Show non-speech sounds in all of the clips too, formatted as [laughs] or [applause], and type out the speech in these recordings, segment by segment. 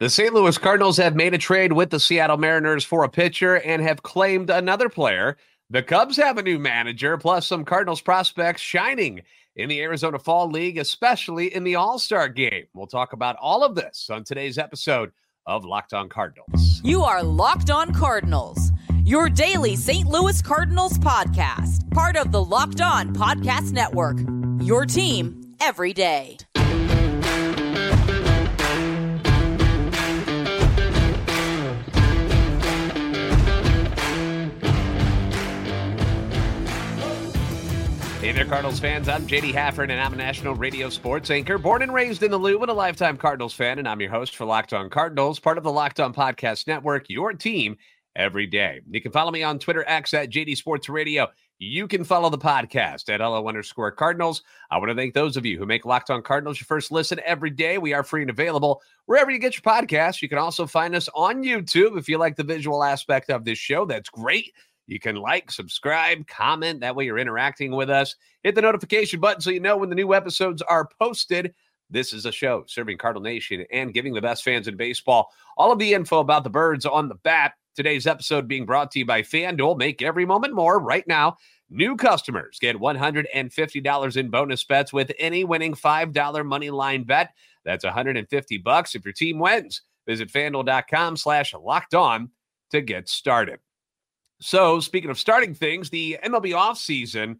The St. Louis Cardinals have made a trade with the Seattle Mariners for a pitcher and have claimed another player. The Cubs have a new manager, plus some Cardinals prospects shining in the Arizona Fall League, especially in the All Star game. We'll talk about all of this on today's episode of Locked On Cardinals. You are Locked On Cardinals, your daily St. Louis Cardinals podcast, part of the Locked On Podcast Network. Your team every day. Hey there, Cardinals fans. I'm JD Hafford, and I'm a national radio sports anchor, born and raised in the Lou, and a lifetime Cardinals fan. And I'm your host for Locked On Cardinals, part of the Locked On Podcast Network, your team every day. You can follow me on Twitter, X at JD Sports Radio. You can follow the podcast at LO underscore Cardinals. I want to thank those of you who make Locked On Cardinals your first listen every day. We are free and available wherever you get your podcasts. You can also find us on YouTube if you like the visual aspect of this show. That's great. You can like, subscribe, comment. That way you're interacting with us. Hit the notification button so you know when the new episodes are posted. This is a show serving Cardinal Nation and giving the best fans in baseball all of the info about the birds on the bat. Today's episode being brought to you by FanDuel. Make every moment more right now. New customers get $150 in bonus bets with any winning $5 money line bet. That's 150 bucks if your team wins. Visit fanduel.com slash locked on to get started. So, speaking of starting things, the MLB offseason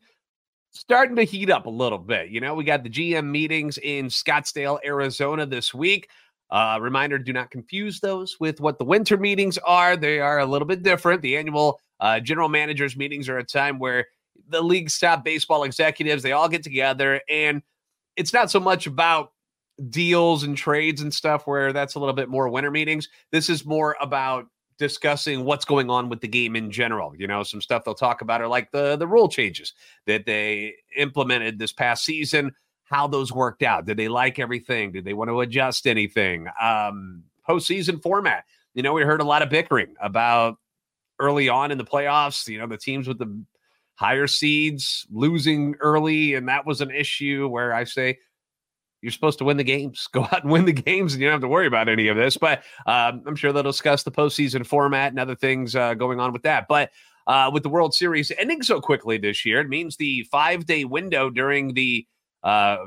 starting to heat up a little bit. You know, we got the GM meetings in Scottsdale, Arizona this week. Uh, reminder do not confuse those with what the winter meetings are. They are a little bit different. The annual uh, general managers meetings are a time where the league's top baseball executives they all get together, and it's not so much about deals and trades and stuff where that's a little bit more winter meetings. This is more about discussing what's going on with the game in general. You know, some stuff they'll talk about are like the the rule changes that they implemented this past season, how those worked out. Did they like everything? Did they want to adjust anything? Um, postseason format. You know, we heard a lot of bickering about early on in the playoffs. You know, the teams with the higher seeds losing early, and that was an issue where I say you're supposed to win the games. [laughs] Go out and win the games, and you don't have to worry about any of this. But um, I'm sure they'll discuss the postseason format and other things uh, going on with that. But uh, with the World Series ending so quickly this year, it means the five day window during the uh,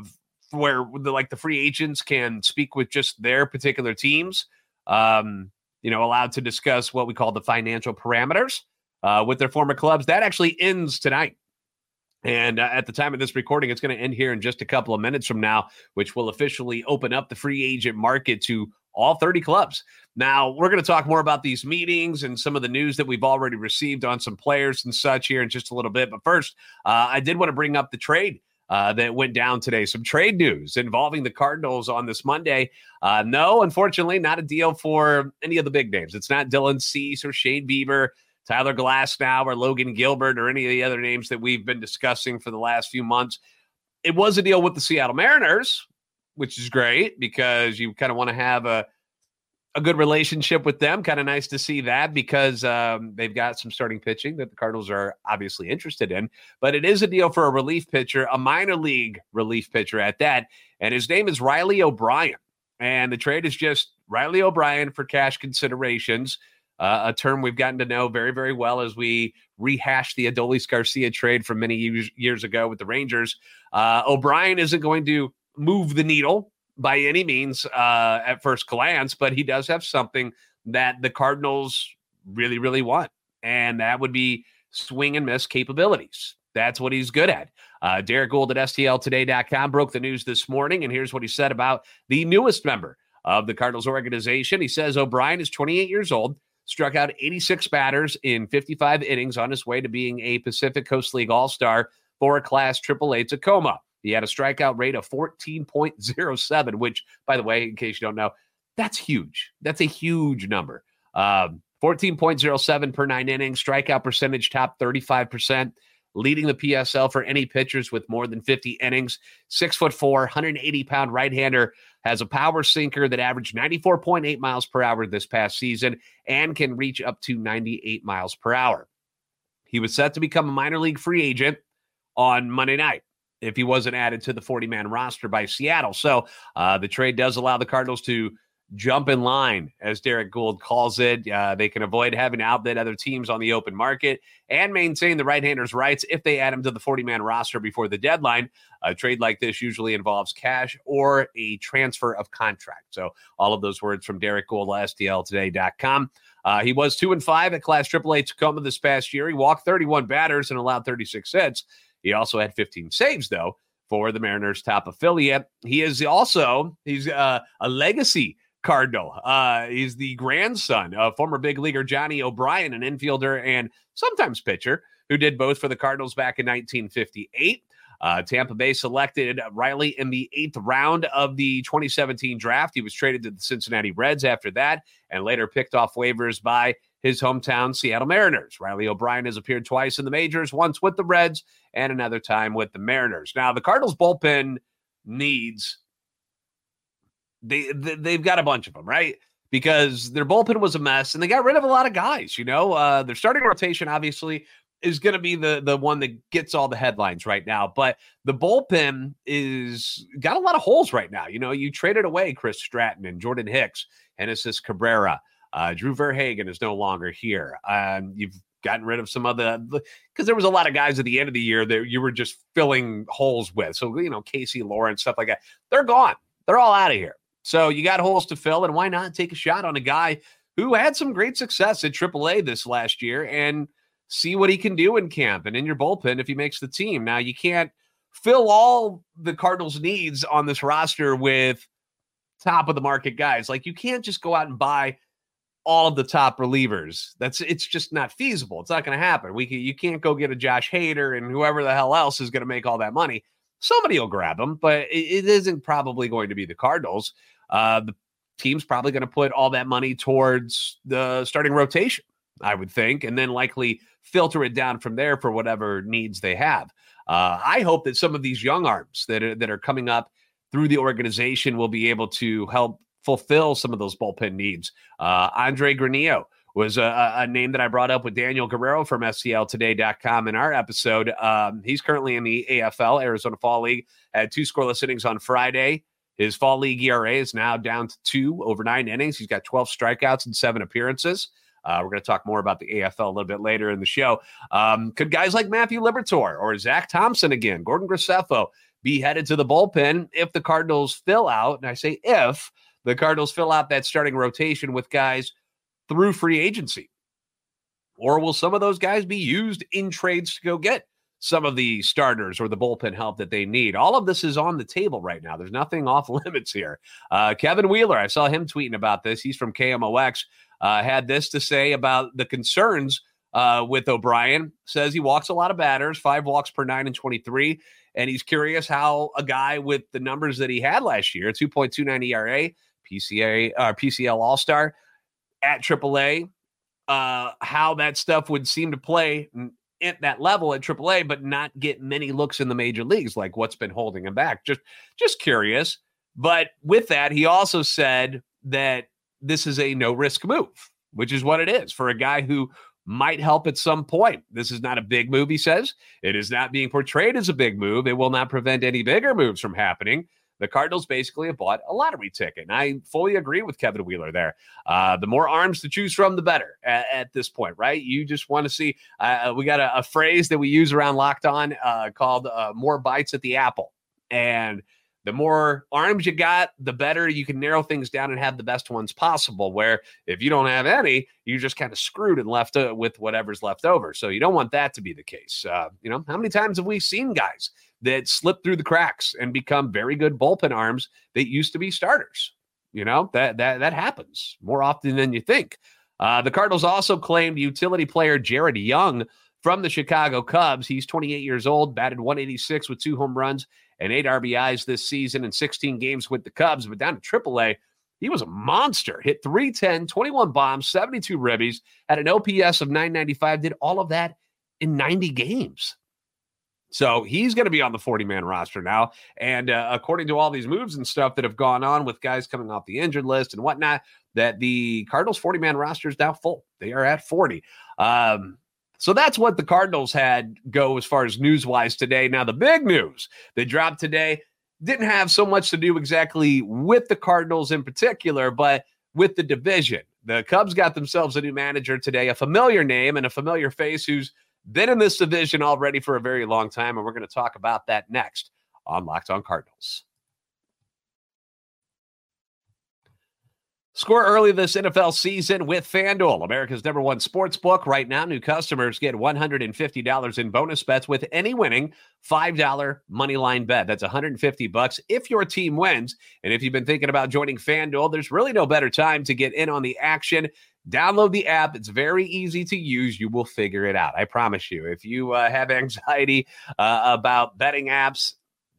where the, like the free agents can speak with just their particular teams. Um, you know, allowed to discuss what we call the financial parameters uh, with their former clubs. That actually ends tonight. And uh, at the time of this recording, it's going to end here in just a couple of minutes from now, which will officially open up the free agent market to all 30 clubs. Now, we're going to talk more about these meetings and some of the news that we've already received on some players and such here in just a little bit. But first, uh, I did want to bring up the trade. Uh, that went down today. Some trade news involving the Cardinals on this Monday. Uh, no, unfortunately, not a deal for any of the big names. It's not Dylan Cease or Shane Bieber. Tyler Glasnow or Logan Gilbert or any of the other names that we've been discussing for the last few months. It was a deal with the Seattle Mariners, which is great because you kind of want to have a a good relationship with them. Kind of nice to see that because um, they've got some starting pitching that the Cardinals are obviously interested in. But it is a deal for a relief pitcher, a minor league relief pitcher at that. And his name is Riley O'Brien. And the trade is just Riley O'Brien for cash considerations uh, a term we've gotten to know very, very well as we rehash the Adolis Garcia trade from many years, years ago with the Rangers. Uh, O'Brien isn't going to move the needle by any means uh, at first glance, but he does have something that the Cardinals really, really want, and that would be swing and miss capabilities. That's what he's good at. Uh, Derrick Goold at STLtoday.com broke the news this morning, and here's what he said about the newest member of the Cardinals organization. He says O'Brien is 28 years old, struck out 86 batters in 55 innings on his way to being a Pacific Coast League All Star for a Class AAA Tacoma. He had a strikeout rate of 14.07, which, by the way, in case you don't know, that's huge. That's a huge number. Um, 14.07 per nine innings, strikeout percentage top 35% leading the PSL for any pitchers with more than 50 innings. Six foot four, 180 pound right hander has a power sinker that averaged 94.8 miles per hour this past season and can reach up to 98 miles per hour. He was set to become a minor league free agent on Monday night if he wasn't added to the 40 man roster by Seattle. So uh, the trade does allow the Cardinals to jump in line, as Derrick Goold calls it. Uh, they can avoid having to outbid other teams on the open market and maintain the right hander's rights if they add him to the 40 man roster before the deadline. A trade like this usually involves cash or a transfer of contract. So, all of those words from Derrick Goold, STLtoday.com. Uh, he was two and five at Class AAA Tacoma this past year. He walked 31 batters and allowed 36 hits. He also had 15 saves, though, for the Mariners' top affiliate. He is also he's uh, a legacy Cardinal. Uh, he's the grandson of former big leaguer Johnny O'Brien, an infielder and sometimes pitcher who did both for the Cardinals back in 1958. Uh, Tampa Bay selected Riley in the eighth round of the 2017 draft. He was traded to the Cincinnati Reds after that and later picked off waivers by his hometown Seattle Mariners. Riley O'Brien has appeared twice in the majors, once with the Reds and another time with the Mariners. Now, the Cardinals bullpen needs they, they have got a bunch of them, right? Because their bullpen was a mess and they got rid of a lot of guys, you know. Uh their starting rotation obviously is going to be the the one that gets all the headlines right now. But the bullpen is got a lot of holes right now. You know, you traded away Chris Stratton and Jordan Hicks, Genesis Cabrera. Uh, Drew Verhagen is no longer here. Um, you've gotten rid of some other because there was a lot of guys at the end of the year that you were just filling holes with. So you know, Casey Lawrence, stuff like that. They're gone. They're all out of here. So you got holes to fill, and why not take a shot on a guy who had some great success at AAA this last year and see what he can do in camp and in your bullpen if he makes the team. Now, you can't fill all the Cardinals' needs on this roster with top of the market guys. Like, you can't just go out and buy all of the top relievers. That's it's just not feasible. It's not going to happen. We can, you can't go get a Josh Hader and whoever the hell else is going to make all that money. Somebody will grab him, but it, it isn't probably going to be the Cardinals. Uh, the team's probably going to put all that money towards the starting rotation. I would think, and then likely filter it down from there for whatever needs they have. Uh, I hope that some of these young arms that are, that are coming up through the organization will be able to help fulfill some of those bullpen needs. Uh, Andre Granillo was a, a, name that I brought up with Daniel Guerrero from STLtoday.com in our episode. Um, he's currently in the AFL, Arizona Fall League, had two scoreless innings on Friday. His fall league ERA is now down to two over nine innings. He's got 12 strikeouts and seven appearances. Uh, we're going to talk more about the AFL a little bit later in the show. Um, could guys like Matthew Liberatore or Zack Thompson again, Gordon Graceffo, be headed to the bullpen if the Cardinals fill out? And I say if the Cardinals fill out that starting rotation with guys through free agency. Or will some of those guys be used in trades to go get some of the starters or the bullpen help that they need. All of this is on the table right now. There's nothing [laughs] off limits here. Uh, Kevin Wheeler, I saw him tweeting about this. He's from KMOX uh, had this to say about the concerns uh, with O'Brien. Says he walks a lot of batters, five walks per nine and 23. And he's curious how a guy with the numbers that he had last year, 2.29 ERA, PCA, uh, PCL All Star at AAA, uh, how that stuff would seem to play at that level at AAA, but not get many looks in the major leagues. Like what's been holding him back? Just, just curious. But with that, he also said that this is a no risk move, which is what it is for a guy who might help at some point. This is not a big move, he says. It is not being portrayed as a big move. It will not prevent any bigger moves from happening. The Cardinals basically have bought a lottery ticket. And I fully agree with Kevin Wheeler there. Uh, the more arms to choose from, the better at, at this point, right? You just want to see. Uh, we got a, a, phrase that we use around Locked On uh, called uh, more bites at the apple. And the more arms you got, the better you can narrow things down and have the best ones possible. Where if you don't have any, you're just kind of screwed and left uh, with whatever's left over. So you don't want that to be the case. Uh, you know, how many times have we seen guys that slip through the cracks and become very good bullpen arms that used to be starters? You know that that that happens more often than you think. Uh, the Cardinals also claimed utility player Jared Young from the Chicago Cubs. He's 28 years old, batted 186 with two home runs and eight RBIs this season in 16 games with the Cubs. But down to AAA, he was a monster. Hit 310, 21 bombs, 72 ribbies, had an OPS of 995, did all of that in 90 games. So he's going to be on the 40 man roster now. And uh, according to all these moves and stuff that have gone on with guys coming off the injured list and whatnot, that the Cardinals 40 man roster is now full. They are at 40. Um, so that's what the Cardinals had go as far as news wise today. Now, the big news that dropped today didn't have so much to do exactly with the Cardinals in particular, but with the division. The Cubs got themselves a new manager today, a familiar name and a familiar face who's been in this division already for a very long time. And we're going to talk about that next on Locked On Cardinals. Score early this NFL season with FanDuel, America's number one sports book. Right now, new customers get $150 in bonus bets with any winning $5 money line bet. That's 150 bucks if your team wins. And if you've been thinking about joining FanDuel, there's really no better time to get in on the action. Download the app. It's very easy to use. You will figure it out. I promise you. If you uh, have [laughs] anxiety uh, about betting apps,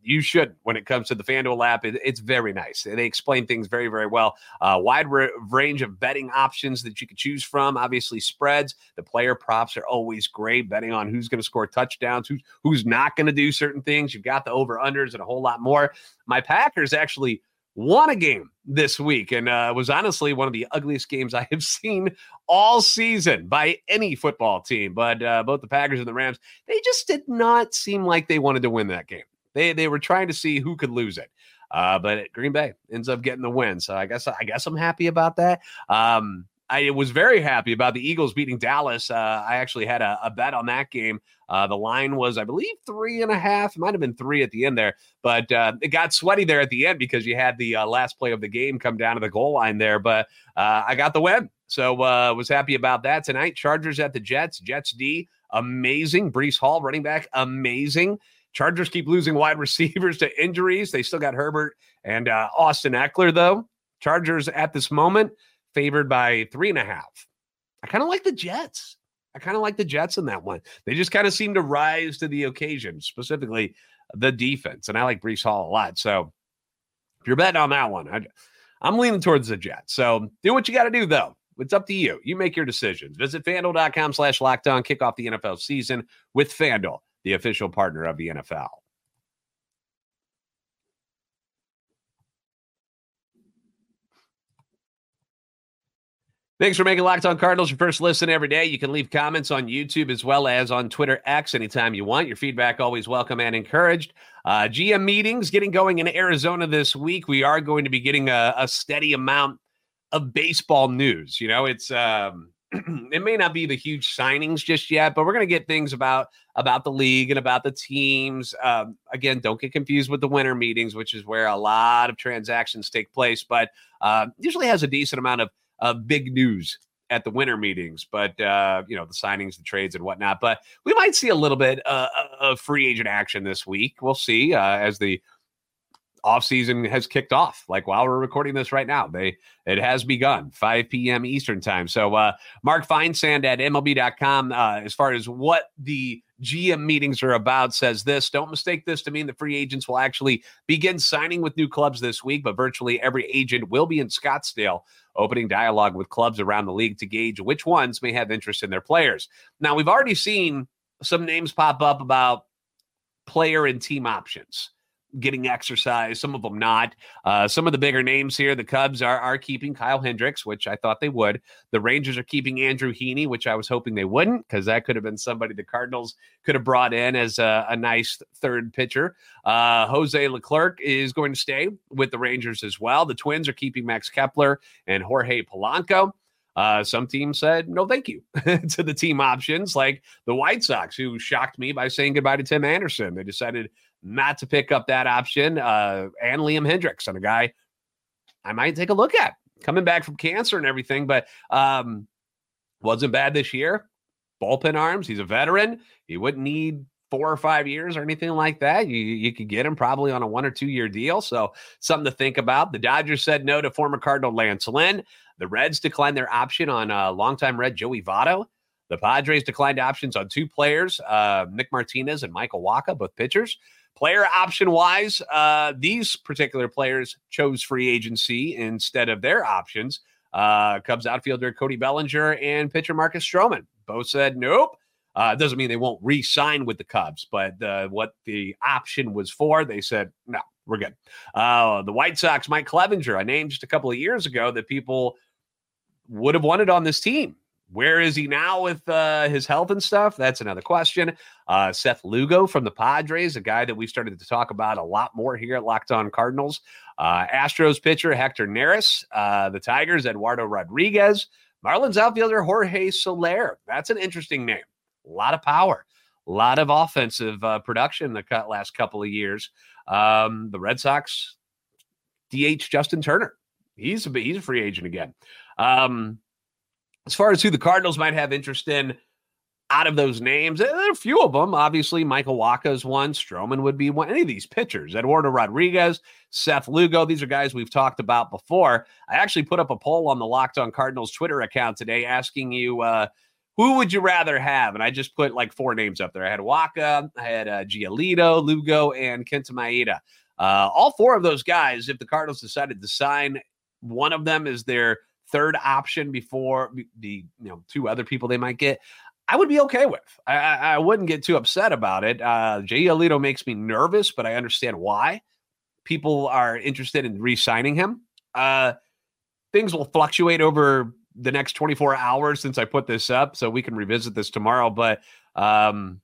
you should when it comes to the FanDuel app. It, it's very nice. They explain things very, very well. Uh, wide range of betting options that you can choose from. Obviously, spreads. The player props are always great. Betting on who's going to score touchdowns, who's who's not going to do certain things. You've got the over unders and a whole lot more. My Packers actually won a game this week and uh, was honestly one of the ugliest games I have [laughs] seen all season by any football team. But uh, both the Packers and the Rams, they just did not seem like they wanted to win that game. They they were trying to see who could lose it. Uh, but Green Bay ends up getting the win. So I guess I guess I'm happy about that. Um, I was very happy about the Eagles beating Dallas. Uh, I actually had a, a, bet on that game. Uh, the line was, I believe, three and a half. It might have been three at the end there, but uh, it got sweaty there at the end because you had the uh, last play of the game come down to the goal line there. But uh, I got the win, so uh, was happy about that tonight. Chargers at the Jets. Jets D amazing. Breece Hall running back amazing. Chargers keep losing wide [laughs] receivers to injuries. They still got Herbert and Austin Ekeler, though. Chargers at this moment favored by three and a half. I kind of like the Jets. I kind of like the Jets in that one. They just kind of seem to rise to the occasion, specifically the defense. And I like Breece Hall a lot. So if you're betting on that one, I, I'm leaning towards the Jets. So do what you got to do, though. It's up to you. You make your decisions. Visit fanduel.com slash lockdown. Kick off the NFL season with FanDuel the official partner of the NFL. Thanks for making Locked On Cardinals your first listen every day. You can leave comments on YouTube as well as on Twitter X anytime you want. Your feedback always welcome and encouraged. Uh, GM meetings getting going in Arizona this week. We are going to be getting a, a steady amount of baseball news. You know, it's um, [clears throat] it may not be the huge signings just yet, but we're going to get things about about the league and about the teams. Um, again, don't get confused with the winter meetings, which is where a lot of transactions take place, but uh, usually has a decent amount of uh, big news at the winter meetings. But uh, you know, the signings, the trades, and whatnot. But we might see a little bit uh, of free agent action this week. We'll see uh, as the offseason has kicked off. Like while we're recording this right now, they it has begun 5 p.m. Eastern time. So uh, Mark Feinsand at MLB.com, uh, as far as what the GM meetings are about, says this. Don't mistake this to mean the free agents will actually begin signing with new clubs this week, but virtually every agent will be in Scottsdale opening dialogue with clubs around the league to gauge which ones may have interest in their players. Now, we've already seen some names pop up about player and team options getting exercise, some of them not. Uh, some of the bigger names here, the Cubs are, are keeping Kyle Hendricks, which I thought they would. The Rangers are keeping Andrew Heaney, which I was hoping they wouldn't, because that could have been somebody the Cardinals could have brought in as a, a nice third pitcher. Uh, Jose Leclerc is going to stay with the Rangers as well. The Twins are keeping Max Kepler and Jorge Polanco. Uh, some teams said no, thank you [laughs] to the team options, like the White Sox, who shocked me by saying goodbye to Tim Anderson. They decided not to pick up that option. Uh, and Liam Hendriks, and a guy I might take a look at coming back from cancer and everything, but um, wasn't bad this year. Bullpen arms. He's a veteran. He wouldn't need four or five years or anything like that. You you could get him probably on a one or two year deal. So something to think about. The Dodgers said no to former Cardinal Lance Lynn. The Reds declined their option on uh, longtime Red Joey Votto. The Padres declined options on two players, uh, Nick Martinez and Michael Wacha, both pitchers. Player option wise, uh, these particular players chose free agency instead of their options. Uh, Cubs outfielder Cody Bellinger and pitcher Marcus Stroman both said nope. Uh, doesn't mean they won't re-sign with the Cubs, but uh, what the option was for, they said no, we're good. Uh, the White Sox, Mike Clevinger, I named just a couple of years ago that people would have wanted on this team Where is he now with uh, his health and stuff? That's another question. Uh, Seth Lugo from the Padres, a guy that we started to talk about a lot more here at Locked On Cardinals. Uh, Astros pitcher Hector Neris, uh, the Tigers Eduardo Rodriguez, Marlins outfielder Jorge Soler. That's an interesting name. A lot of power, a lot of offensive uh, production the last couple of years. Um, the Red Sox DH Justin Turner. He's a he's a free agent again. Um, as far as who the Cardinals might have interest in, out of those names, there are a few of them. Obviously, Michael Wacha is one. Stroman would be one. Any of these pitchers, Eduardo Rodriguez, Seth Lugo, these are guys we've talked about before. I actually put up a poll on the Locked On Cardinals Twitter account today asking you uh, who would you rather have? And I just put like four names up there. I had Wacha, I had uh, Giolito, Lugo, and Kenta Maeda. Uh, all four of those guys, if the Cardinals decided to sign one of them as their third option before the you know two other people they might get, I would be okay with. I, I wouldn't get too upset about it. Uh, Giolito makes me nervous, but I understand why people are interested in re-signing him. Uh, things will fluctuate over the next 24 hours since I put this up, so we can revisit this tomorrow. But um,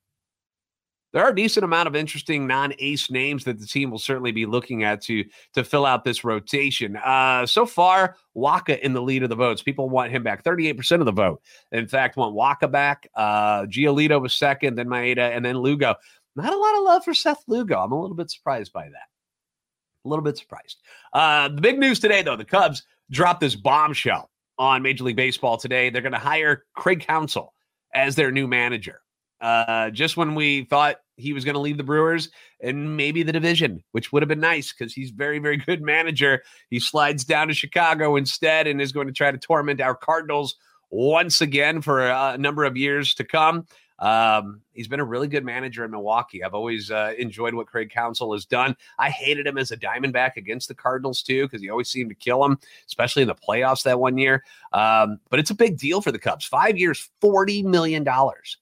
there are a decent amount of interesting non-ace names that the team will certainly be looking at to to fill out this rotation. Uh, so far, Wacha in the lead of the votes. People want him back. 38% of the vote, in fact, want Wacha back. Uh, Giolito was second, then Maeda, and then Lugo. Not a lot of love for Seth Lugo. I'm a little bit surprised by that. A little bit surprised. Uh, the big news today, though, the Cubs dropped this bombshell on Major League Baseball today. They're going to hire Craig Counsell as their new manager. Uh, just when we thought he was going to leave the Brewers and maybe the division, which would have been nice because he's very, very good manager. He slides down to Chicago instead and is going to try to torment our Cardinals once again for a, number of years to come. Um, he's been a really good manager in Milwaukee. I've always uh, enjoyed what Craig Counsell has done. I hated him as a Diamondback against the Cardinals too because he always seemed to kill him, especially in the playoffs that one year. Um, but it's a big deal for the Cubs. Five years, forty million dollars.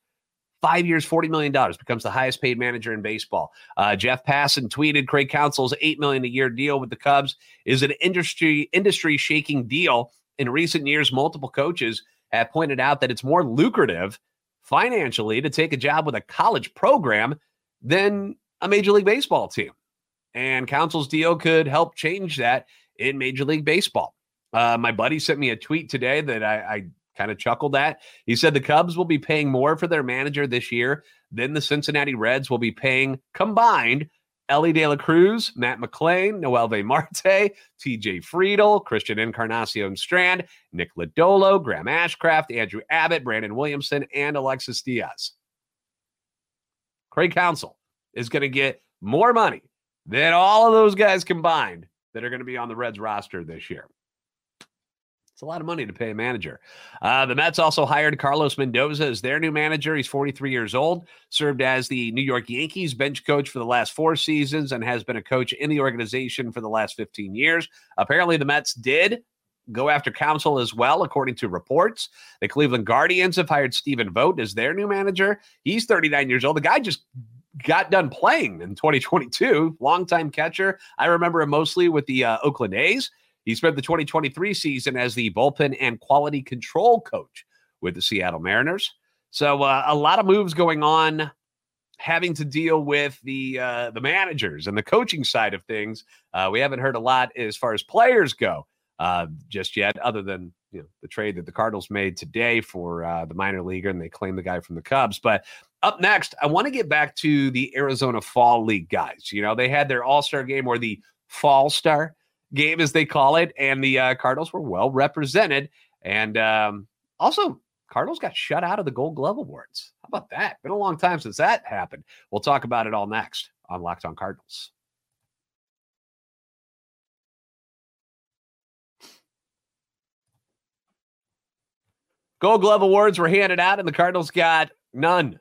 Five years, $40 million, becomes the highest paid manager in baseball. Uh, Jeff Passan tweeted Craig Counsell's 8 million a year deal with the Cubs is an industry industry shaking deal. In recent years, multiple coaches have pointed out that it's more lucrative financially to take a job with a college program than a Major League Baseball team. And Counsell's deal could help change that in Major League Baseball. Uh, my buddy sent me a tweet today that I, I kind of chuckled at. He said the Cubs will be paying more for their manager this year than the Cincinnati Reds will be paying combined. Elly De La Cruz, Matt McLain, Noelvi Marte, TJ Friedl, Christian Encarnacion Strand, Nick Lodolo, Graham Ashcraft, Andrew Abbott, Brandon Williamson, and Alexis Diaz. Craig Counsell is going to get more money than all of those guys combined that are going to be on the Reds roster this year. It's a lot of money to pay a manager. Uh, the Mets also hired Carlos Mendoza as their new manager. He's 43 years old, served as the New York Yankees bench coach for the last four seasons, and has been a coach in the organization for the last 15 years. Apparently, the Mets did go after Counsell as well, according to reports. The Cleveland Guardians have hired Stephen Vogt as their new manager. He's 39 years old. The guy just got done playing in 2022. Longtime catcher. I remember him mostly with the uh, Oakland A's. He spent the 2023 season as the bullpen and quality control coach with the Seattle Mariners. So uh, a lot of moves going on, having to deal with the uh, the managers and the coaching side of things. Uh, we haven't heard a lot as far as players go uh, just yet, other than you know the trade that the Cardinals made today for uh, the minor leaguer, and they claim the guy from the Cubs. But up next, I want to get back to the Arizona Fall League guys. You know, they had their All Star game or the Fall Star game, as they call it, and the uh, Cardinals were well represented. And um, also, Cardinals got shut out of the Gold Glove Awards. How about that? Been a long time since that happened. We'll talk about it all next on Locked On Cardinals. Gold Glove Awards were handed out, and the Cardinals got none.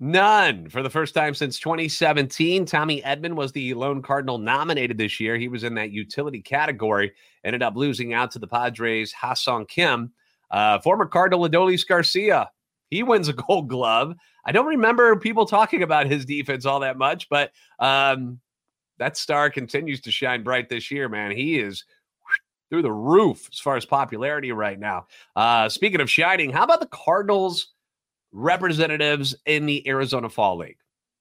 None for the first time since 2017. Tommy Edman was the lone Cardinal nominated this year. He was in that utility category, ended up losing out to the Padres' Ha-Seong Kim. Uh, former Cardinal Adolis Garcia, he wins a [laughs] gold glove. I don't remember people talking about his defense all that much, but um, that star continues to shine bright this year, man. He is through the roof as far as popularity right now. Uh, speaking of shining, how about the Cardinals representatives in the Arizona Fall League?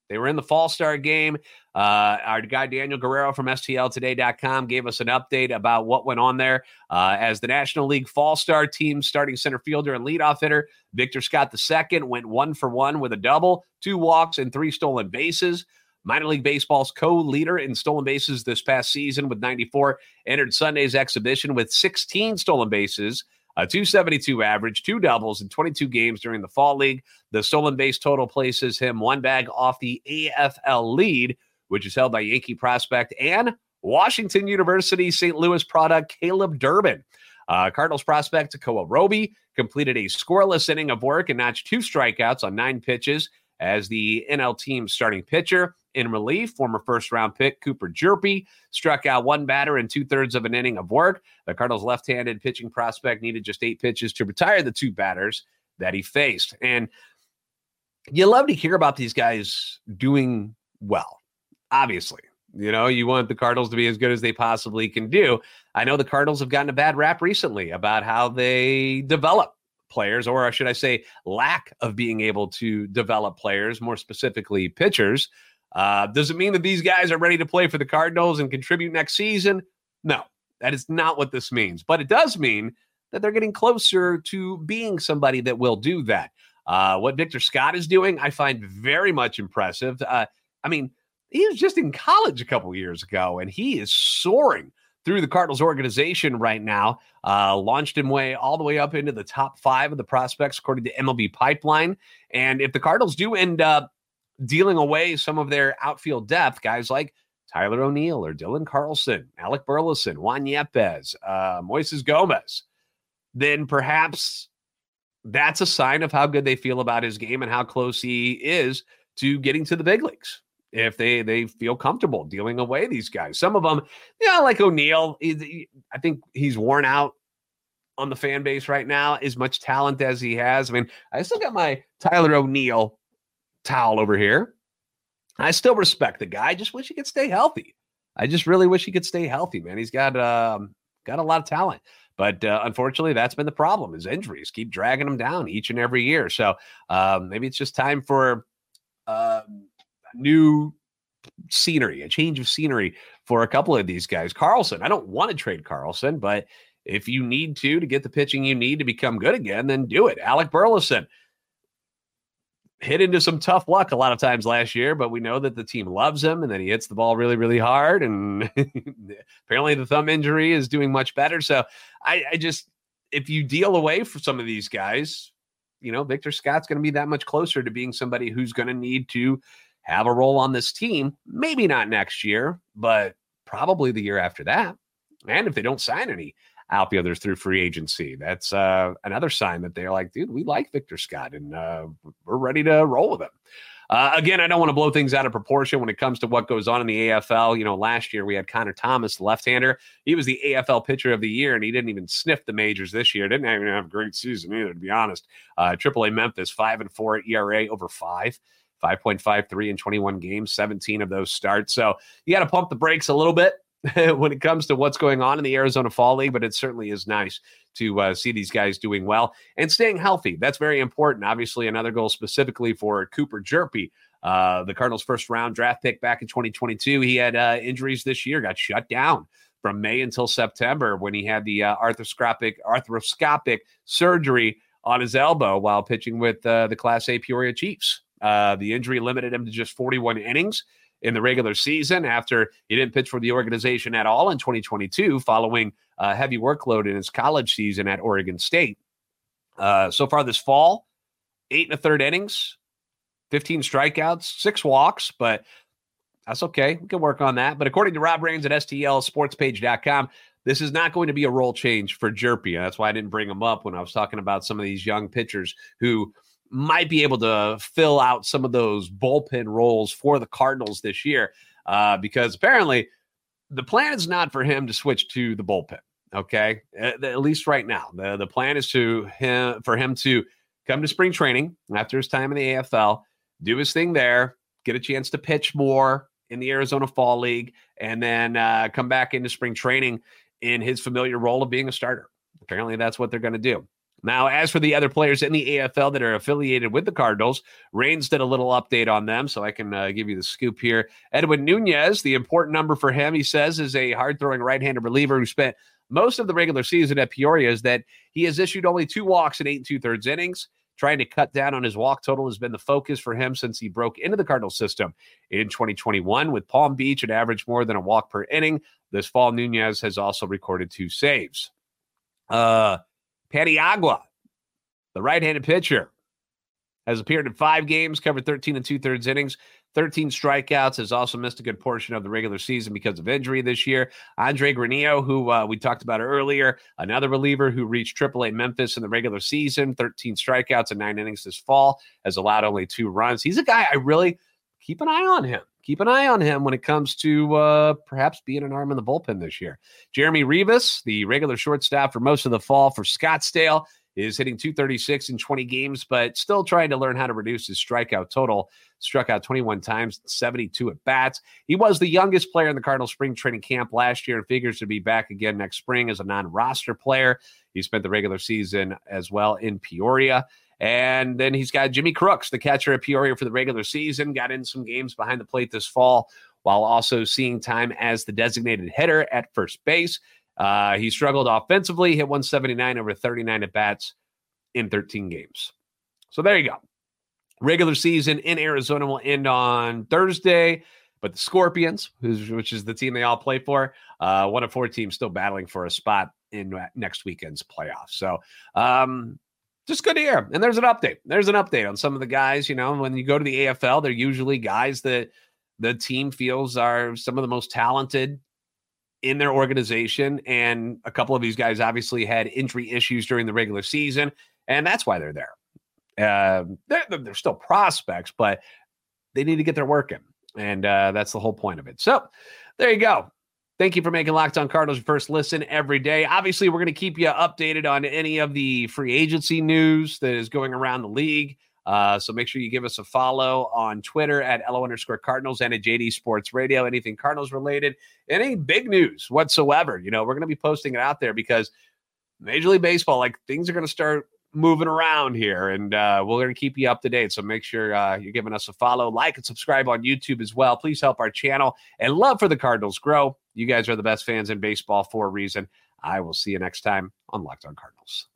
They were in the Fall Star game. Uh, our guy Daniel Guerrero from STLtoday.com gave us an update about what went on there. Uh, as the National League Fall Star team starting center fielder and leadoff hitter, Victor Scott II went one for one with a double, two walks, and three stolen bases. Minor League Baseball's co leader in stolen bases this past season with 94 entered Sunday's exhibition with 16 stolen bases a 272 average, two doubles in 22 games during the fall league. The stolen base total places him one bag off the AFL lead, which is held by Yankee prospect and Washington University St. Louis product Caleb Durbin. Uh, Cardinals prospect Tekoah Roby completed a scoreless inning of work and notched two strikeouts on nine pitches as the NL team's starting pitcher. In relief, former first round pick Cooper Hjerpe struck out one batter in two thirds of an inning of work. The Cardinals' left handed pitching prospect needed just eight pitches to retire the two batters that he faced. And you love to hear about these guys doing well, obviously. You know, you want the Cardinals to be as good as they possibly can do. I know the Cardinals have gotten a bad rap recently about how they develop players, or should I say, lack of being able to develop players, more specifically pitchers. Uh, does it mean that these guys are ready to play for the Cardinals and contribute next season? No, that is not what this means. But it does mean that they're getting closer to being somebody that will do that. Uh, what Victor Scott is doing, I find very much impressive. Uh, I mean, he was just in college a couple years ago, and he is soaring through the Cardinals organization right now. Uh, launched him way all the way up into the top five of the prospects according to MLB Pipeline. And if the Cardinals do end up dealing away some of their outfield depth, guys like Tyler O'Neill or Dylan Carlson, Alec Burleson, Juan Yepez, uh, Moises Gomez, then perhaps that's a sign of how good they feel about his game and how close he is to getting to the big leagues. If they they feel comfortable dealing away these guys, some of them, yeah, like O'Neill, I think he's worn out on the fan base right now. As much talent as he has, I mean, I still got my Tyler O'Neill towel over here. I still respect the guy. I just wish he could stay healthy. I just really wish he could stay healthy, man. He's got um, got a lot of talent, but uh, unfortunately, that's been the problem. His injuries keep dragging him down each and every year. So um, maybe it's just time for uh, new scenery, a change of scenery for a couple of these guys. Carlson, I don't want to trade Carlson, but if you need to to get the pitching you need to become good again, then do it. Alec Burleson hit into some tough luck a lot of times last year, but we know that the team loves him and that he hits the ball really, really hard. And [laughs] apparently the thumb injury is doing much better. So I, I, just, if you deal away for some of these guys, you know, Victor Scott's going to be that much closer to being somebody who's going to need to have a role on this team. Maybe not next year, but probably the year after that. And if they don't sign any outfielders through free agency. That's uh, another sign that they're like, dude, we like Victor Scott and uh, we're ready to roll with him. Uh, again, I don't want to blow things out of proportion when it comes to what goes on in the AFL. You know, last year we had Connor Thomas, left-hander. He was the AFL pitcher of the year, and he didn't even sniff the majors this year. Didn't even have a great season either, to be honest. Uh, AAA Memphis, five and four ERA over five. 5.53 in 21 games, 17 of those starts. So you got to pump the brakes a little bit [laughs] when it comes to what's going on in the Arizona Fall League, but it certainly is nice to uh, see these guys doing well and staying healthy. That's very important. Obviously, another goal specifically for Cooper Hjerpe, uh, the Cardinals' first round draft pick back in 2022. He had uh, injuries this year, got shut down from May until September when he had the uh, arthroscopic arthroscopic surgery on his elbow while pitching with uh, the Class A Peoria Chiefs. Uh, the injury limited him to just 41 innings in the regular season after he didn't pitch for the organization at all in 2022 following a heavy workload in his college season at Oregon State. Uh, so far this fall, eight and a third innings, 15 strikeouts, six walks, but that's okay. We can work on that. But according to Rob Rains at STLSportsPage.com, this is not going to be a role change for Hjerpe. That's why I didn't bring him up when I was talking about some of these young pitchers who – might be able to fill out some of those bullpen roles for the Cardinals this year uh, because apparently the plan is not for him to switch to the bullpen. Okay, at, at least right now, the the plan is to him for him to come to spring training after his time in the AFL, do his thing there, get a chance to pitch more in the Arizona Fall League, and then uh, come back into spring training in his familiar role of being a starter. Apparently, that's what they're going to do. Now, as for the other players in the AFL that are affiliated with the Cardinals, Rains did a little update on them, so I can uh, give you the scoop here. Edwin Nunez, the important number for him, he says, is a hard throwing right handed reliever who spent most of the regular season at Peoria, is that he has issued only two walks in eight and two thirds innings. Trying to cut down on his walk total has been the focus for him since he broke into the Cardinal system in 2021. With Palm Beach, it averaged more than a walk per inning. This fall, Nunez has also recorded two saves. Uh, Paniagua, the right handed pitcher, has appeared in five games, covered 13 and two thirds innings, 13 strikeouts, has also missed a good portion of the regular season because of injury this year. Andre Granillo, who uh, we talked about earlier, another reliever who reached AAA Memphis in the regular season, 13 strikeouts and nine innings this fall, has allowed only two runs. He's a guy I really keep an eye on him. Keep an eye on him when it comes to uh, perhaps being an arm in the bullpen this year. Jeremy Rivas, the regular shortstop for most of the fall for Scottsdale, is hitting 236 in 20 games, but still trying to learn how to reduce his strikeout total. Struck out 21 times, 72 at bats. He was the youngest player in the Cardinal spring training camp last year and figures to be back again next spring as a non roster player. He spent the regular season as well in Peoria. And then he's got Jimmy Crooks, the catcher at Peoria for the regular season, got in some games behind the plate this fall while also seeing time as the designated hitter at first base. Uh, he struggled offensively, hit 179 over 39 at bats in 13 games. So there you go. Regular season in Arizona will end on Thursday, but the Scorpions, which is the team they all play for, uh, one of four teams still battling for a spot in next weekend's playoffs. So, um, just good to hear. And there's an update. There's an update on some of the guys. You know, when you go to the AFL, they're usually guys that the team feels are some of the most talented in their organization. And a couple of these guys obviously had injury issues during the regular season, and that's why they're there. Uh, they're, they're still prospects, but they need to get their work in. And uh, that's the whole point of it. So there you go. Thank you for making Locked On Cardinals your first listen every day. Obviously, we're going to keep you updated on any of the free agency news that is going around the league. Uh, so make sure you give us a follow on Twitter at LO underscore Cardinals and at JD Sports Radio. Anything Cardinals related, any big news whatsoever. You know, we're going to be posting it out there because Major League Baseball, like things are going to start moving around here and uh, we're going to keep you up to date. So make sure uh, you're giving us a follow, like, and subscribe on YouTube as well. Please help our channel and love for the Cardinals grow. You guys are the best fans in baseball for a reason. I will see you next time on Locked on Cardinals.